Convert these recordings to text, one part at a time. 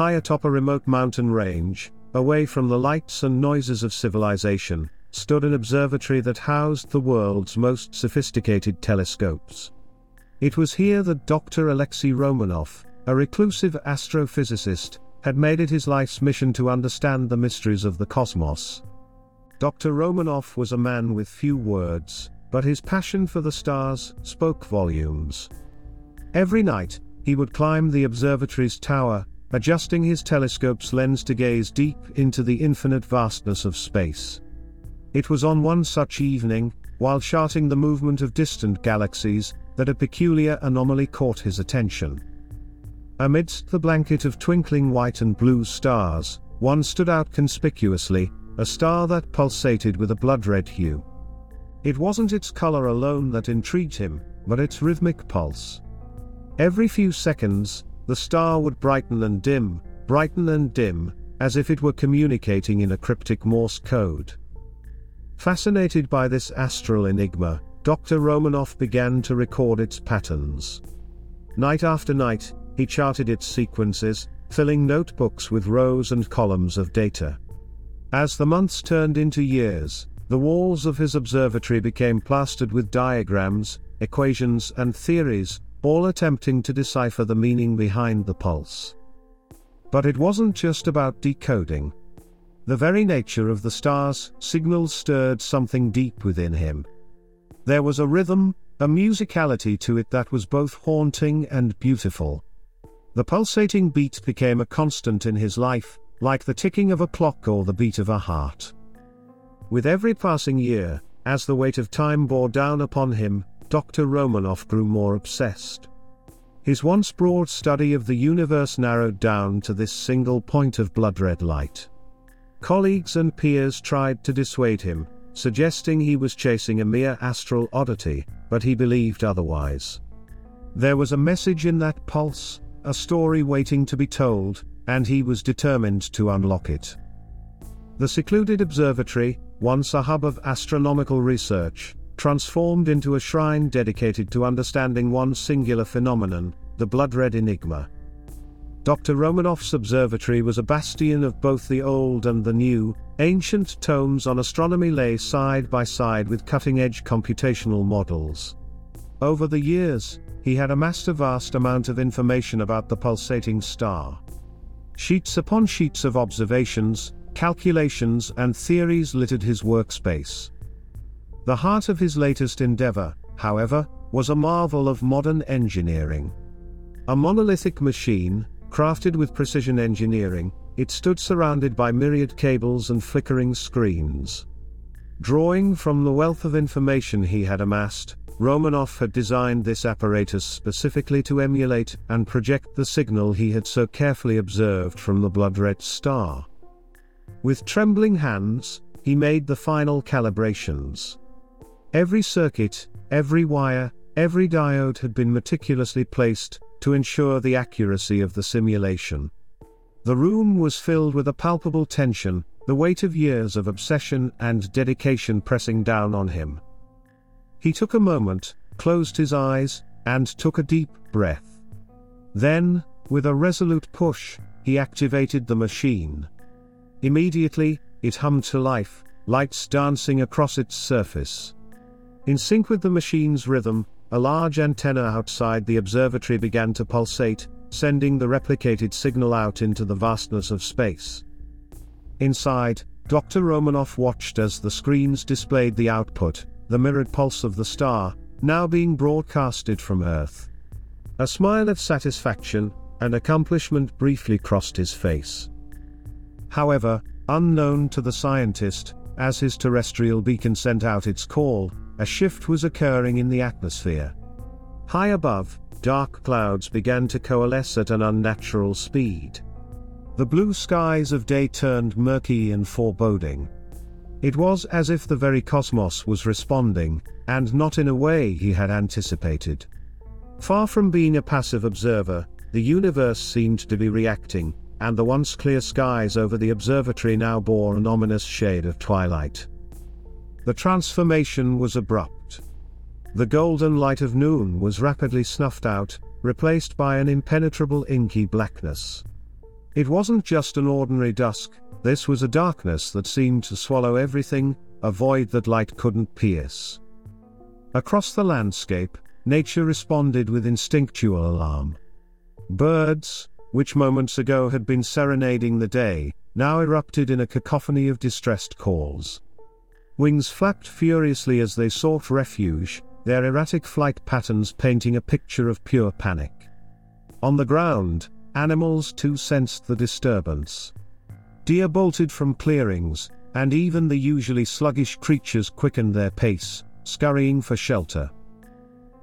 high atop a remote mountain range, away from the lights and noises of civilization, stood an observatory that housed the world's most sophisticated telescopes. It was here that Dr. Alexei Romanov, a reclusive astrophysicist, had made it his life's mission to understand the mysteries of the cosmos. Dr. Romanov was a man with few words, but his passion for the stars spoke volumes. Every night, he would climb the observatory's tower, adjusting his telescope's lens to gaze deep into the infinite vastness of space. It was on one such evening, while charting the movement of distant galaxies, that a peculiar anomaly caught his attention. Amidst the blanket of twinkling white and blue stars, one stood out conspicuously, a star that pulsated with a blood-red hue. It wasn't its color alone that intrigued him, but its rhythmic pulse. Every few seconds, the star would brighten and dim, brighten and dim, as if it were communicating in a cryptic Morse code. Fascinated by this astral enigma, Dr. Romanov began to record its patterns. Night after night, he charted its sequences, filling notebooks with rows and columns of data. As the months turned into years, the walls of his observatory became plastered with diagrams, equations, and theories, all attempting to decipher the meaning behind the pulse. But it wasn't just about decoding. The very nature of the star's signals stirred something deep within him. There was a rhythm, a musicality to it that was both haunting and beautiful. The pulsating beat became a constant in his life, like the ticking of a clock or the beat of a heart. With every passing year, as the weight of time bore down upon him, Dr. Romanov grew more obsessed. His once broad study of the universe narrowed down to this single point of blood red light. Colleagues and peers tried to dissuade him, suggesting he was chasing a mere astral oddity, but he believed otherwise. There was a message in that pulse, a story waiting to be told, and he was determined to unlock it. The secluded observatory, once a hub of astronomical research, transformed into a shrine dedicated to understanding one singular phenomenon, the blood red enigma. Dr. Romanov's observatory was a bastion of both the old and the new, ancient tomes on astronomy lay side by side with cutting-edge computational models. Over the years, he had amassed a vast amount of information about the pulsating star. Sheets upon sheets of observations, calculations and theories littered his workspace. The heart of his latest endeavor, however, was a marvel of modern engineering. A monolithic machine, Crafted with precision engineering, it stood surrounded by myriad cables and flickering screens. Drawing from the wealth of information he had amassed, Romanov had designed this apparatus specifically to emulate and project the signal he had so carefully observed from the blood-red star. With trembling hands, he made the final calibrations. Every circuit, every wire, every diode had been meticulously placed, to ensure the accuracy of the simulation. The room was filled with a palpable tension, the weight of years of obsession and dedication pressing down on him. He took a moment, closed his eyes, and took a deep breath. Then, with a resolute push, he activated the machine. Immediately, it hummed to life, lights dancing across its surface. In sync with the machine's rhythm, a large antenna outside the observatory began to pulsate, sending the replicated signal out into the vastness of space. Inside, Dr. Romanov watched as the screens displayed the output, the mirrored pulse of the star, now being broadcasted from Earth. A smile of satisfaction and accomplishment briefly crossed his face. However, unknown to the scientist, as his terrestrial beacon sent out its call, a shift was occurring in the atmosphere. High above, dark clouds began to coalesce at an unnatural speed. The blue skies of day turned murky and foreboding. It was as if the very cosmos was responding, and not in a way he had anticipated. Far from being a passive observer, the universe seemed to be reacting, and the once clear skies over the observatory now bore an ominous shade of twilight. The transformation was abrupt. The golden light of noon was rapidly snuffed out, replaced by an impenetrable inky blackness. It wasn't just an ordinary dusk, this was a darkness that seemed to swallow everything, a void that light couldn't pierce. Across the landscape, nature responded with instinctual alarm. Birds, which moments ago had been serenading the day, now erupted in a cacophony of distressed calls. Wings flapped furiously as they sought refuge, their erratic flight patterns painting a picture of pure panic. On the ground, animals too sensed the disturbance. Deer bolted from clearings, and even the usually sluggish creatures quickened their pace, scurrying for shelter.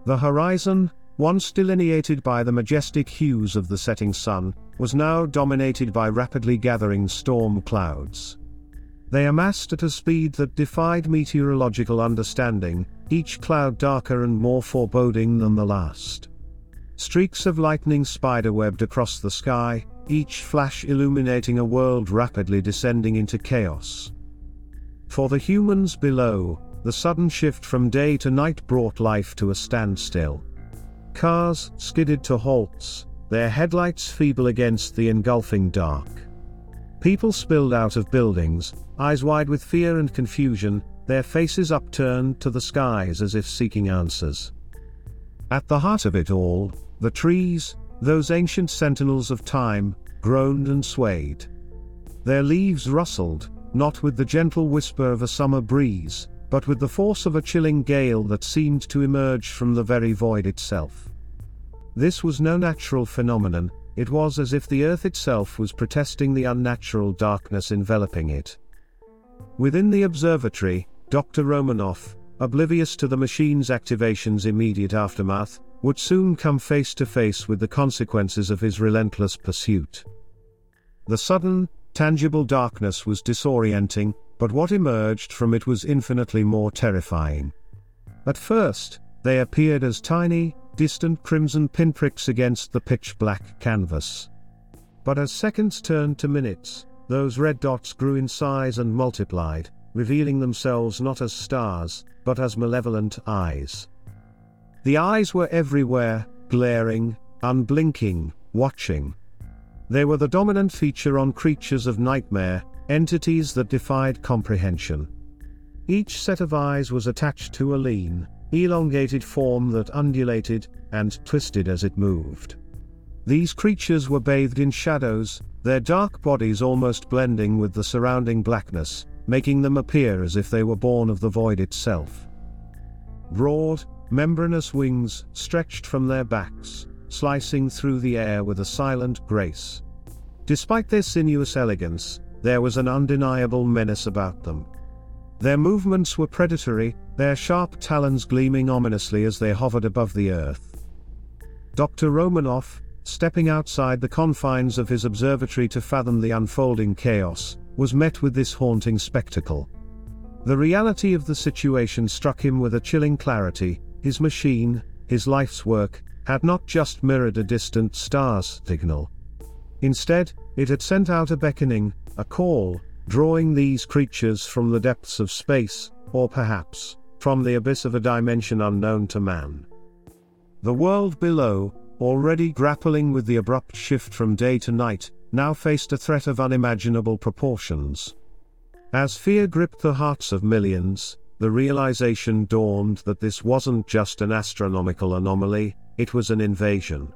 The horizon, once delineated by the majestic hues of the setting sun, was now dominated by rapidly gathering storm clouds. They amassed at a speed that defied meteorological understanding, each cloud darker and more foreboding than the last. Streaks of lightning spiderwebbed across the sky, each flash illuminating a world rapidly descending into chaos. For the humans below, the sudden shift from day to night brought life to a standstill. Cars skidded to halts, their headlights feeble against the engulfing dark. People spilled out of buildings, eyes wide with fear and confusion, their faces upturned to the skies as if seeking answers. At the heart of it all, the trees, those ancient sentinels of time, groaned and swayed. Their leaves rustled, not with the gentle whisper of a summer breeze, but with the force of a chilling gale that seemed to emerge from the very void itself. This was no natural phenomenon, it was as if the earth itself was protesting the unnatural darkness enveloping it. Within the observatory, Dr. Romanoff, oblivious to the machine's activation's immediate aftermath, would soon come face to face with the consequences of his relentless pursuit. The sudden, tangible darkness was disorienting, but what emerged from it was infinitely more terrifying. At first, they appeared as tiny, distant crimson pinpricks against the pitch black canvas. But as seconds turned to minutes, those red dots grew in size and multiplied, revealing themselves not as stars, but as malevolent eyes. The eyes were everywhere, glaring, unblinking, watching. They were the dominant feature on creatures of nightmare, entities that defied comprehension. Each set of eyes was attached to a lean, elongated form that undulated and twisted as it moved. These creatures were bathed in shadows, their dark bodies almost blending with the surrounding blackness, making them appear as if they were born of the void itself. Broad, membranous wings stretched from their backs, slicing through the air with a silent grace. Despite their sinuous elegance, there was an undeniable menace about them. Their movements were predatory, their sharp talons gleaming ominously as they hovered above the earth. Dr. Romanoff, stepping outside the confines of his observatory to fathom the unfolding chaos, was met with this haunting spectacle. The reality of the situation struck him with a chilling clarity, his machine, his life's work, had not just mirrored a distant star's signal. Instead, it had sent out a beckoning, a call, drawing these creatures from the depths of space, or perhaps, from the abyss of a dimension unknown to man. The world below, already grappling with the abrupt shift from day to night, now faced a threat of unimaginable proportions. As fear gripped the hearts of millions, the realization dawned that this wasn't just an astronomical anomaly, it was an invasion.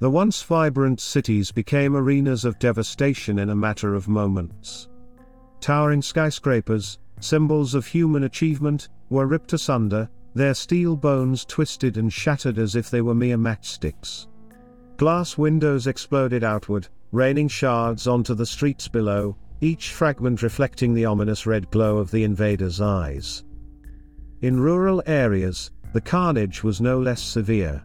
The once vibrant cities became arenas of devastation in a matter of moments. Towering skyscrapers, symbols of human achievement, were ripped asunder, their steel bones twisted and shattered as if they were mere matchsticks. Glass windows exploded outward, raining shards onto the streets below, each fragment reflecting the ominous red glow of the invaders' eyes. In rural areas, the carnage was no less severe.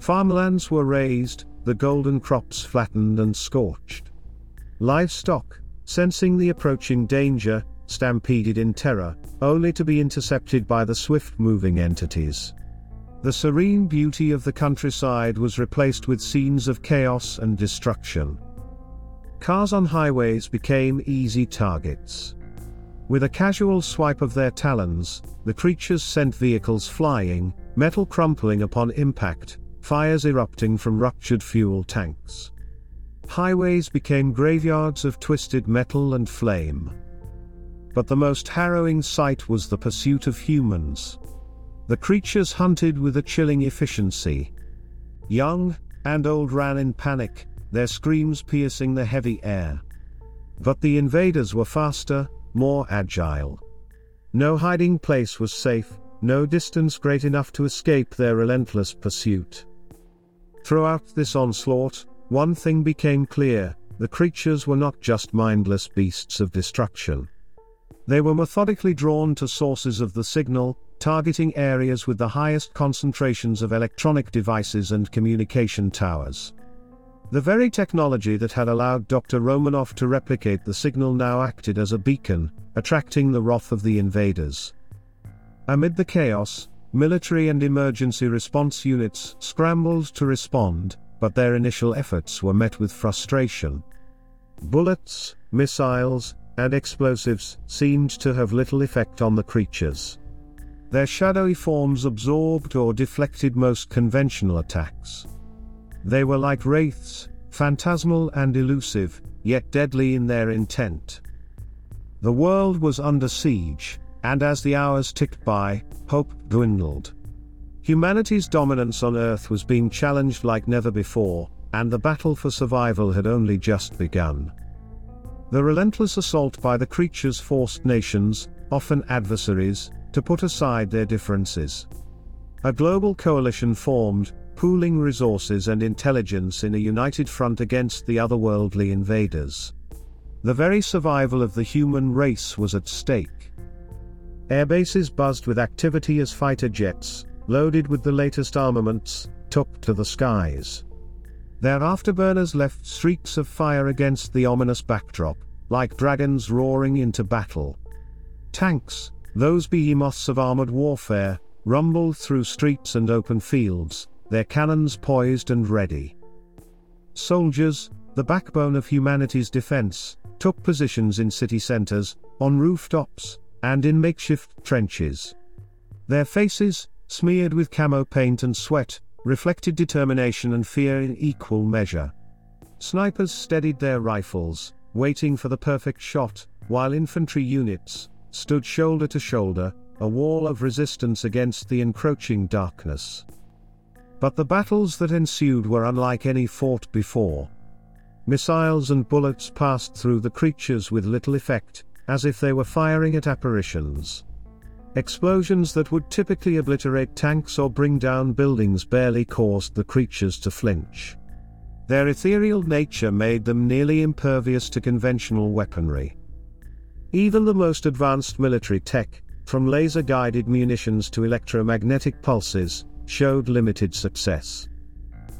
Farmlands were razed, the golden crops flattened and scorched. Livestock, sensing the approaching danger, stampeded in terror, only to be intercepted by the swift moving entities. The serene beauty of the countryside was replaced with scenes of chaos and destruction. Cars on highways became easy targets. With a casual swipe of their talons, the creatures sent vehicles flying, metal crumpling upon impact, fires erupting from ruptured fuel tanks. highways became graveyards of twisted metal and flame. But the most harrowing sight was the pursuit of humans. The creatures hunted with a chilling efficiency. Young and old ran in panic, their screams piercing the heavy air. But the invaders were faster, more agile. No hiding place was safe, no distance great enough to escape their relentless pursuit. Throughout this onslaught, one thing became clear the creatures were not just mindless beasts of destruction. They were methodically drawn to sources of the signal, targeting areas with the highest concentrations of electronic devices and communication towers. The very technology that had allowed Dr. Romanoff to replicate the signal now acted as a beacon, attracting the wrath of the invaders. Amid the chaos, military and emergency response units scrambled to respond, but their initial efforts were met with frustration. Bullets, missiles, and explosives seemed to have little effect on the creatures. Their shadowy forms absorbed or deflected most conventional attacks. They were like wraiths, phantasmal and elusive, yet deadly in their intent. The world was under siege, and as the hours ticked by, hope dwindled. Humanity's dominance on Earth was being challenged like never before, and the battle for survival had only just begun. The relentless assault by the creatures forced nations, often adversaries, to put aside their differences. A global coalition formed, pooling resources and intelligence in a united front against the otherworldly invaders. The very survival of the human race was at stake. Airbases buzzed with activity as fighter jets, loaded with the latest armaments, took to the skies. Their afterburners left streaks of fire against the ominous backdrop, like dragons roaring into battle. Tanks, those behemoths of armored warfare, rumbled through streets and open fields, their cannons poised and ready. Soldiers, the backbone of humanity's defense, took positions in city centers, on rooftops, and in makeshift trenches. Their faces, smeared with camo paint and sweat, reflected determination and fear in equal measure. Snipers steadied their rifles, waiting for the perfect shot, while infantry units stood shoulder to shoulder, a wall of resistance against the encroaching darkness. But the battles that ensued were unlike any fought before. Missiles and bullets passed through the creatures with little effect, as if they were firing at apparitions. Explosions that would typically obliterate tanks or bring down buildings barely caused the creatures to flinch. Their ethereal nature made them nearly impervious to conventional weaponry. Even the most advanced military tech, from laser guided munitions to electromagnetic pulses, showed limited success.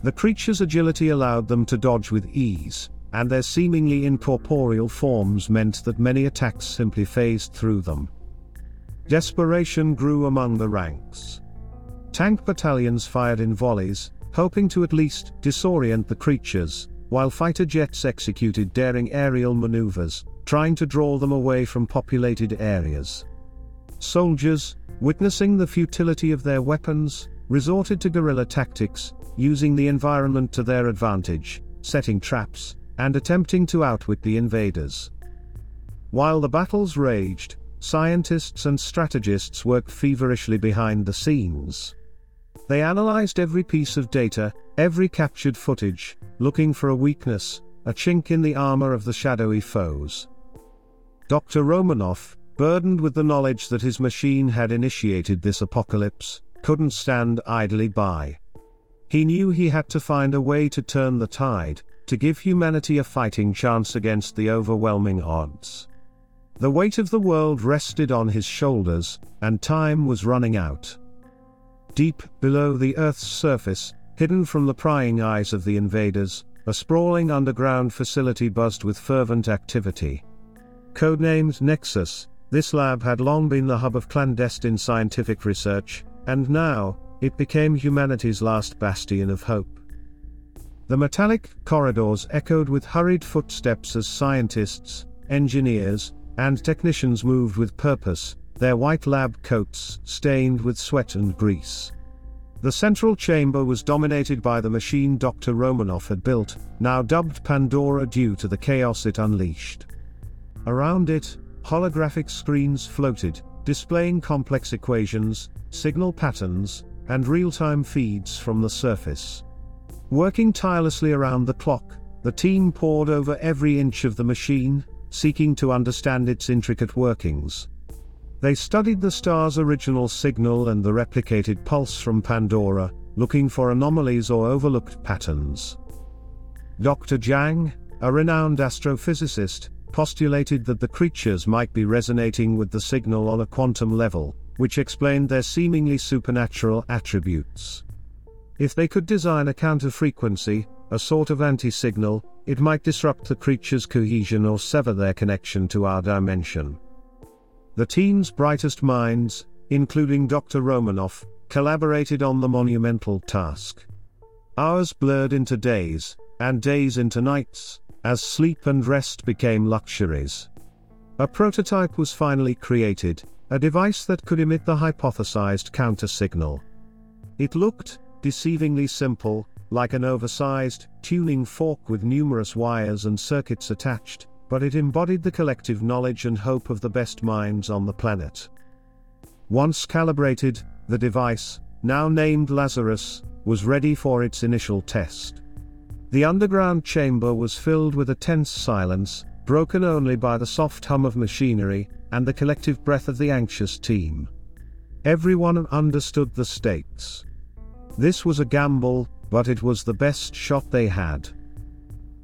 The creature's agility allowed them to dodge with ease, and their seemingly incorporeal forms meant that many attacks simply phased through them. Desperation grew among the ranks. Tank battalions fired in volleys, hoping to at least disorient the creatures, while fighter jets executed daring aerial maneuvers, trying to draw them away from populated areas. Soldiers, witnessing the futility of their weapons, resorted to guerrilla tactics, using the environment to their advantage, setting traps, and attempting to outwit the invaders. While the battles raged, scientists and strategists worked feverishly behind the scenes. They analyzed every piece of data, every captured footage, looking for a weakness, a chink in the armor of the shadowy foes. Dr. Romanoff, burdened with the knowledge that his machine had initiated this apocalypse, couldn't stand idly by. He knew he had to find a way to turn the tide, to give humanity a fighting chance against the overwhelming odds. The weight of the world rested on his shoulders, and time was running out. Deep below the Earth's surface, hidden from the prying eyes of the invaders, a sprawling underground facility buzzed with fervent activity. Codenamed Nexus, this lab had long been the hub of clandestine scientific research, and now, it became humanity's last bastion of hope. The metallic corridors echoed with hurried footsteps as scientists, engineers, and technicians moved with purpose, their white lab coats stained with sweat and grease. The central chamber was dominated by the machine Dr. Romanoff had built, now dubbed Pandora due to the chaos it unleashed. Around it, holographic screens floated, displaying complex equations, signal patterns, and real-time feeds from the surface. Working tirelessly around the clock, the team pored over every inch of the machine, seeking to understand its intricate workings. They studied the star's original signal and the replicated pulse from Pandora, looking for anomalies or overlooked patterns. Dr. Zhang, a renowned astrophysicist, postulated that the creatures might be resonating with the signal on a quantum level, which explained their seemingly supernatural attributes. If they could design a counter frequency, a sort of anti signal, it might disrupt the creature's cohesion or sever their connection to our dimension. The team's brightest minds, including Dr. Romanoff, collaborated on the monumental task. Hours blurred into days, and days into nights, as sleep and rest became luxuries. A prototype was finally created, a device that could emit the hypothesized counter signal. It looked, deceivingly simple, like an oversized, tuning fork with numerous wires and circuits attached, but it embodied the collective knowledge and hope of the best minds on the planet. Once calibrated, the device, now named Lazarus, was ready for its initial test. The underground chamber was filled with a tense silence, broken only by the soft hum of machinery, and the collective breath of the anxious team. Everyone understood the stakes. This was a gamble, but it was the best shot they had.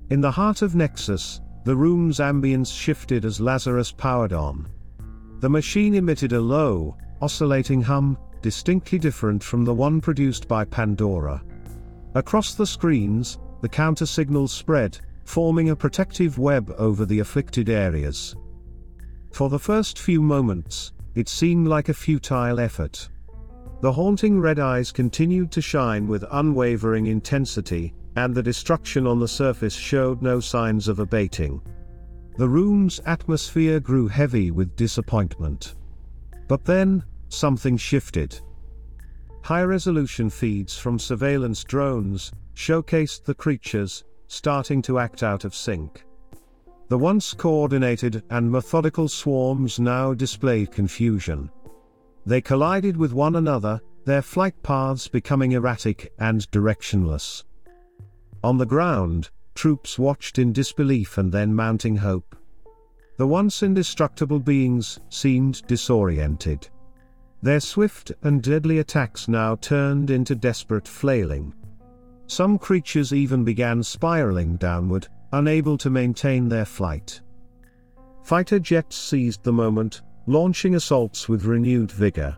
In the heart of Nexus, the room's ambience shifted as Lazarus powered on. The machine emitted a low, oscillating hum, distinctly different from the one produced by Pandora. Across the screens, the counter signals spread, forming a protective web over the afflicted areas. For the first few moments, it seemed like a futile effort. The haunting red eyes continued to shine with unwavering intensity, and the destruction on the surface showed no signs of abating. The room's atmosphere grew heavy with disappointment. But then, something shifted. High resolution feeds from surveillance drones, showcased the creatures, starting to act out of sync. The once coordinated and methodical swarms now displayed confusion. They collided with one another, their flight paths becoming erratic and directionless. On the ground, troops watched in disbelief and then mounting hope. The once indestructible beings seemed disoriented. Their swift and deadly attacks now turned into desperate flailing. Some creatures even began spiraling downward, unable to maintain their flight. Fighter jets seized the moment, launching assaults with renewed vigor.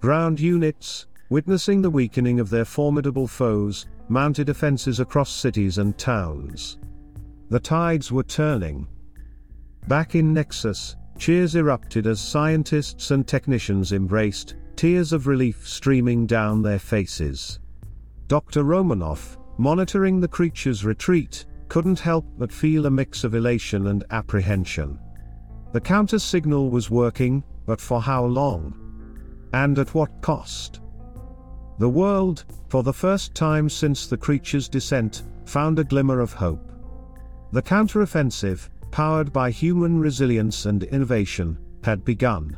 Ground units, witnessing the weakening of their formidable foes, mounted offenses across cities and towns. The tides were turning. Back in Nexus, cheers erupted as scientists and technicians embraced, tears of relief streaming down their faces. Dr. Romanoff, monitoring the creature's retreat, couldn't help but feel a mix of elation and apprehension. The counter signal was working, but for how long? And at what cost? The world, for the first time since the creature's descent, found a glimmer of hope. The counteroffensive, powered by human resilience and innovation, had begun.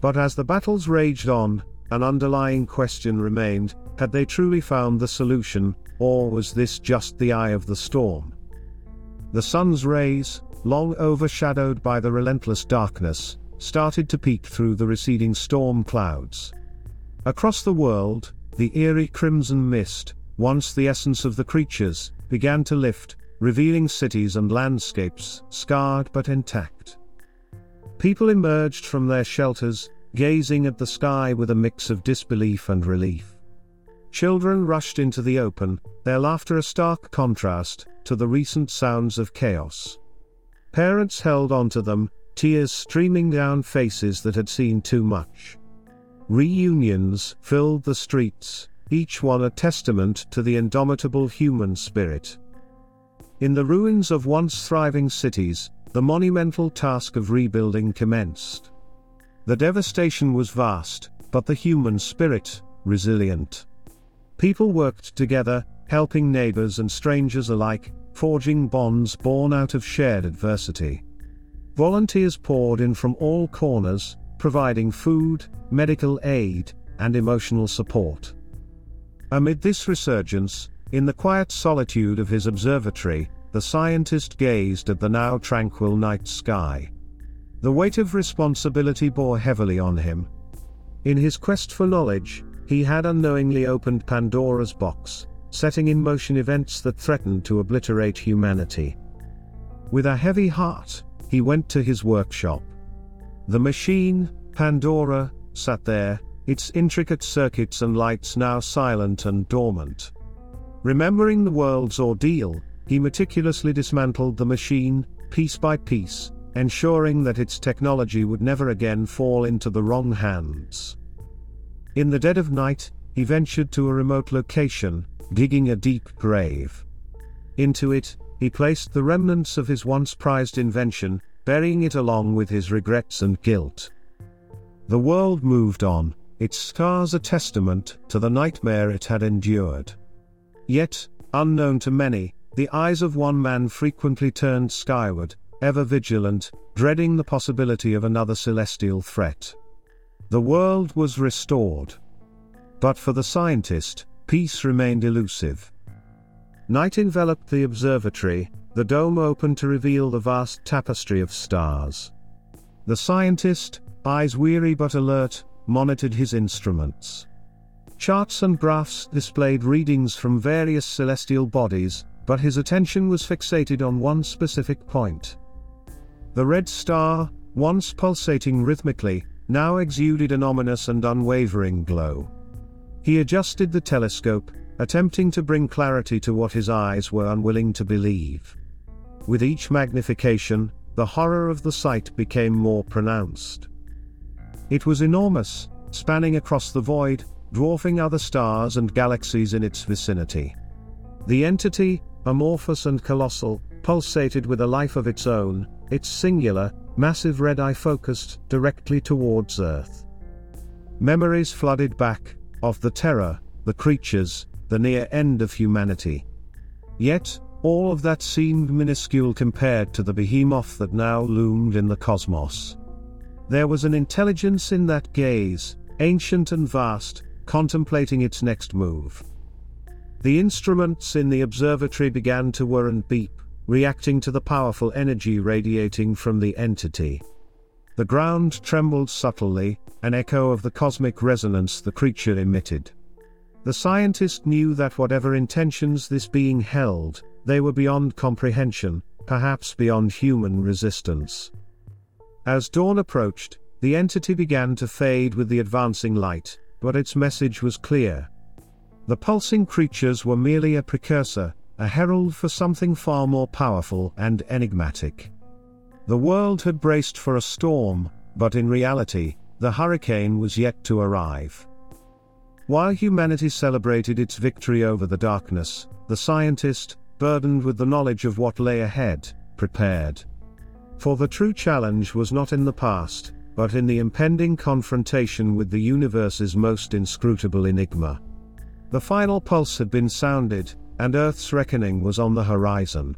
But as the battles raged on, an underlying question remained had they truly found the solution, or was this just the eye of the storm? The sun's rays, long overshadowed by the relentless darkness, started to peek through the receding storm clouds. Across the world, the eerie crimson mist, once the essence of the creatures, began to lift, revealing cities and landscapes, scarred but intact. People emerged from their shelters, gazing at the sky with a mix of disbelief and relief. Children rushed into the open, their laughter a stark contrast to the recent sounds of chaos. Parents held onto them, tears streaming down faces that had seen too much. Reunions filled the streets, each one a testament to the indomitable human spirit. In the ruins of once thriving cities, the monumental task of rebuilding commenced. The devastation was vast, but the human spirit, resilient. People worked together, helping neighbors and strangers alike, forging bonds born out of shared adversity. Volunteers poured in from all corners, providing food, medical aid, and emotional support. Amid this resurgence, in the quiet solitude of his observatory, the scientist gazed at the now tranquil night sky. The weight of responsibility bore heavily on him. In his quest for knowledge, he had unknowingly opened Pandora's box, setting in motion events that threatened to obliterate humanity. With a heavy heart, he went to his workshop. The machine, Pandora, sat there, its intricate circuits and lights now silent and dormant. Remembering the world's ordeal, he meticulously dismantled the machine, piece by piece, ensuring that its technology would never again fall into the wrong hands. In the dead of night, he ventured to a remote location, digging a deep grave. Into it, he placed the remnants of his once prized invention, burying it along with his regrets and guilt. The world moved on, its scars a testament to the nightmare it had endured. Yet, unknown to many, the eyes of one man frequently turned skyward, ever vigilant, dreading the possibility of another celestial threat. The world was restored. But for the scientist, peace remained elusive. Night enveloped the observatory, the dome opened to reveal the vast tapestry of stars. The scientist, eyes weary but alert, monitored his instruments. Charts and graphs displayed readings from various celestial bodies, but his attention was fixated on one specific point. The red star, once pulsating rhythmically, now exuded an ominous and unwavering glow. He adjusted the telescope, attempting to bring clarity to what his eyes were unwilling to believe. With each magnification, the horror of the sight became more pronounced. It was enormous, spanning across the void, dwarfing other stars and galaxies in its vicinity. The entity, amorphous and colossal, pulsated with a life of its own, its singular, massive red eye focused directly towards Earth. Memories flooded back, of the terror, the creatures, the near end of humanity. Yet, all of that seemed minuscule compared to the behemoth that now loomed in the cosmos. There was an intelligence in that gaze, ancient and vast, contemplating its next move. The instruments in the observatory began to whir and beep, reacting to the powerful energy radiating from the entity. The ground trembled subtly, an echo of the cosmic resonance the creature emitted. The scientist knew that whatever intentions this being held, they were beyond comprehension, perhaps beyond human resistance. As dawn approached, the entity began to fade with the advancing light, but its message was clear. The pulsing creatures were merely a precursor, a herald for something far more powerful and enigmatic. The world had braced for a storm, but in reality, the hurricane was yet to arrive. While humanity celebrated its victory over the darkness, the scientist, burdened with the knowledge of what lay ahead, prepared. For the true challenge was not in the past, but in the impending confrontation with the universe's most inscrutable enigma. The final pulse had been sounded, and Earth's reckoning was on the horizon.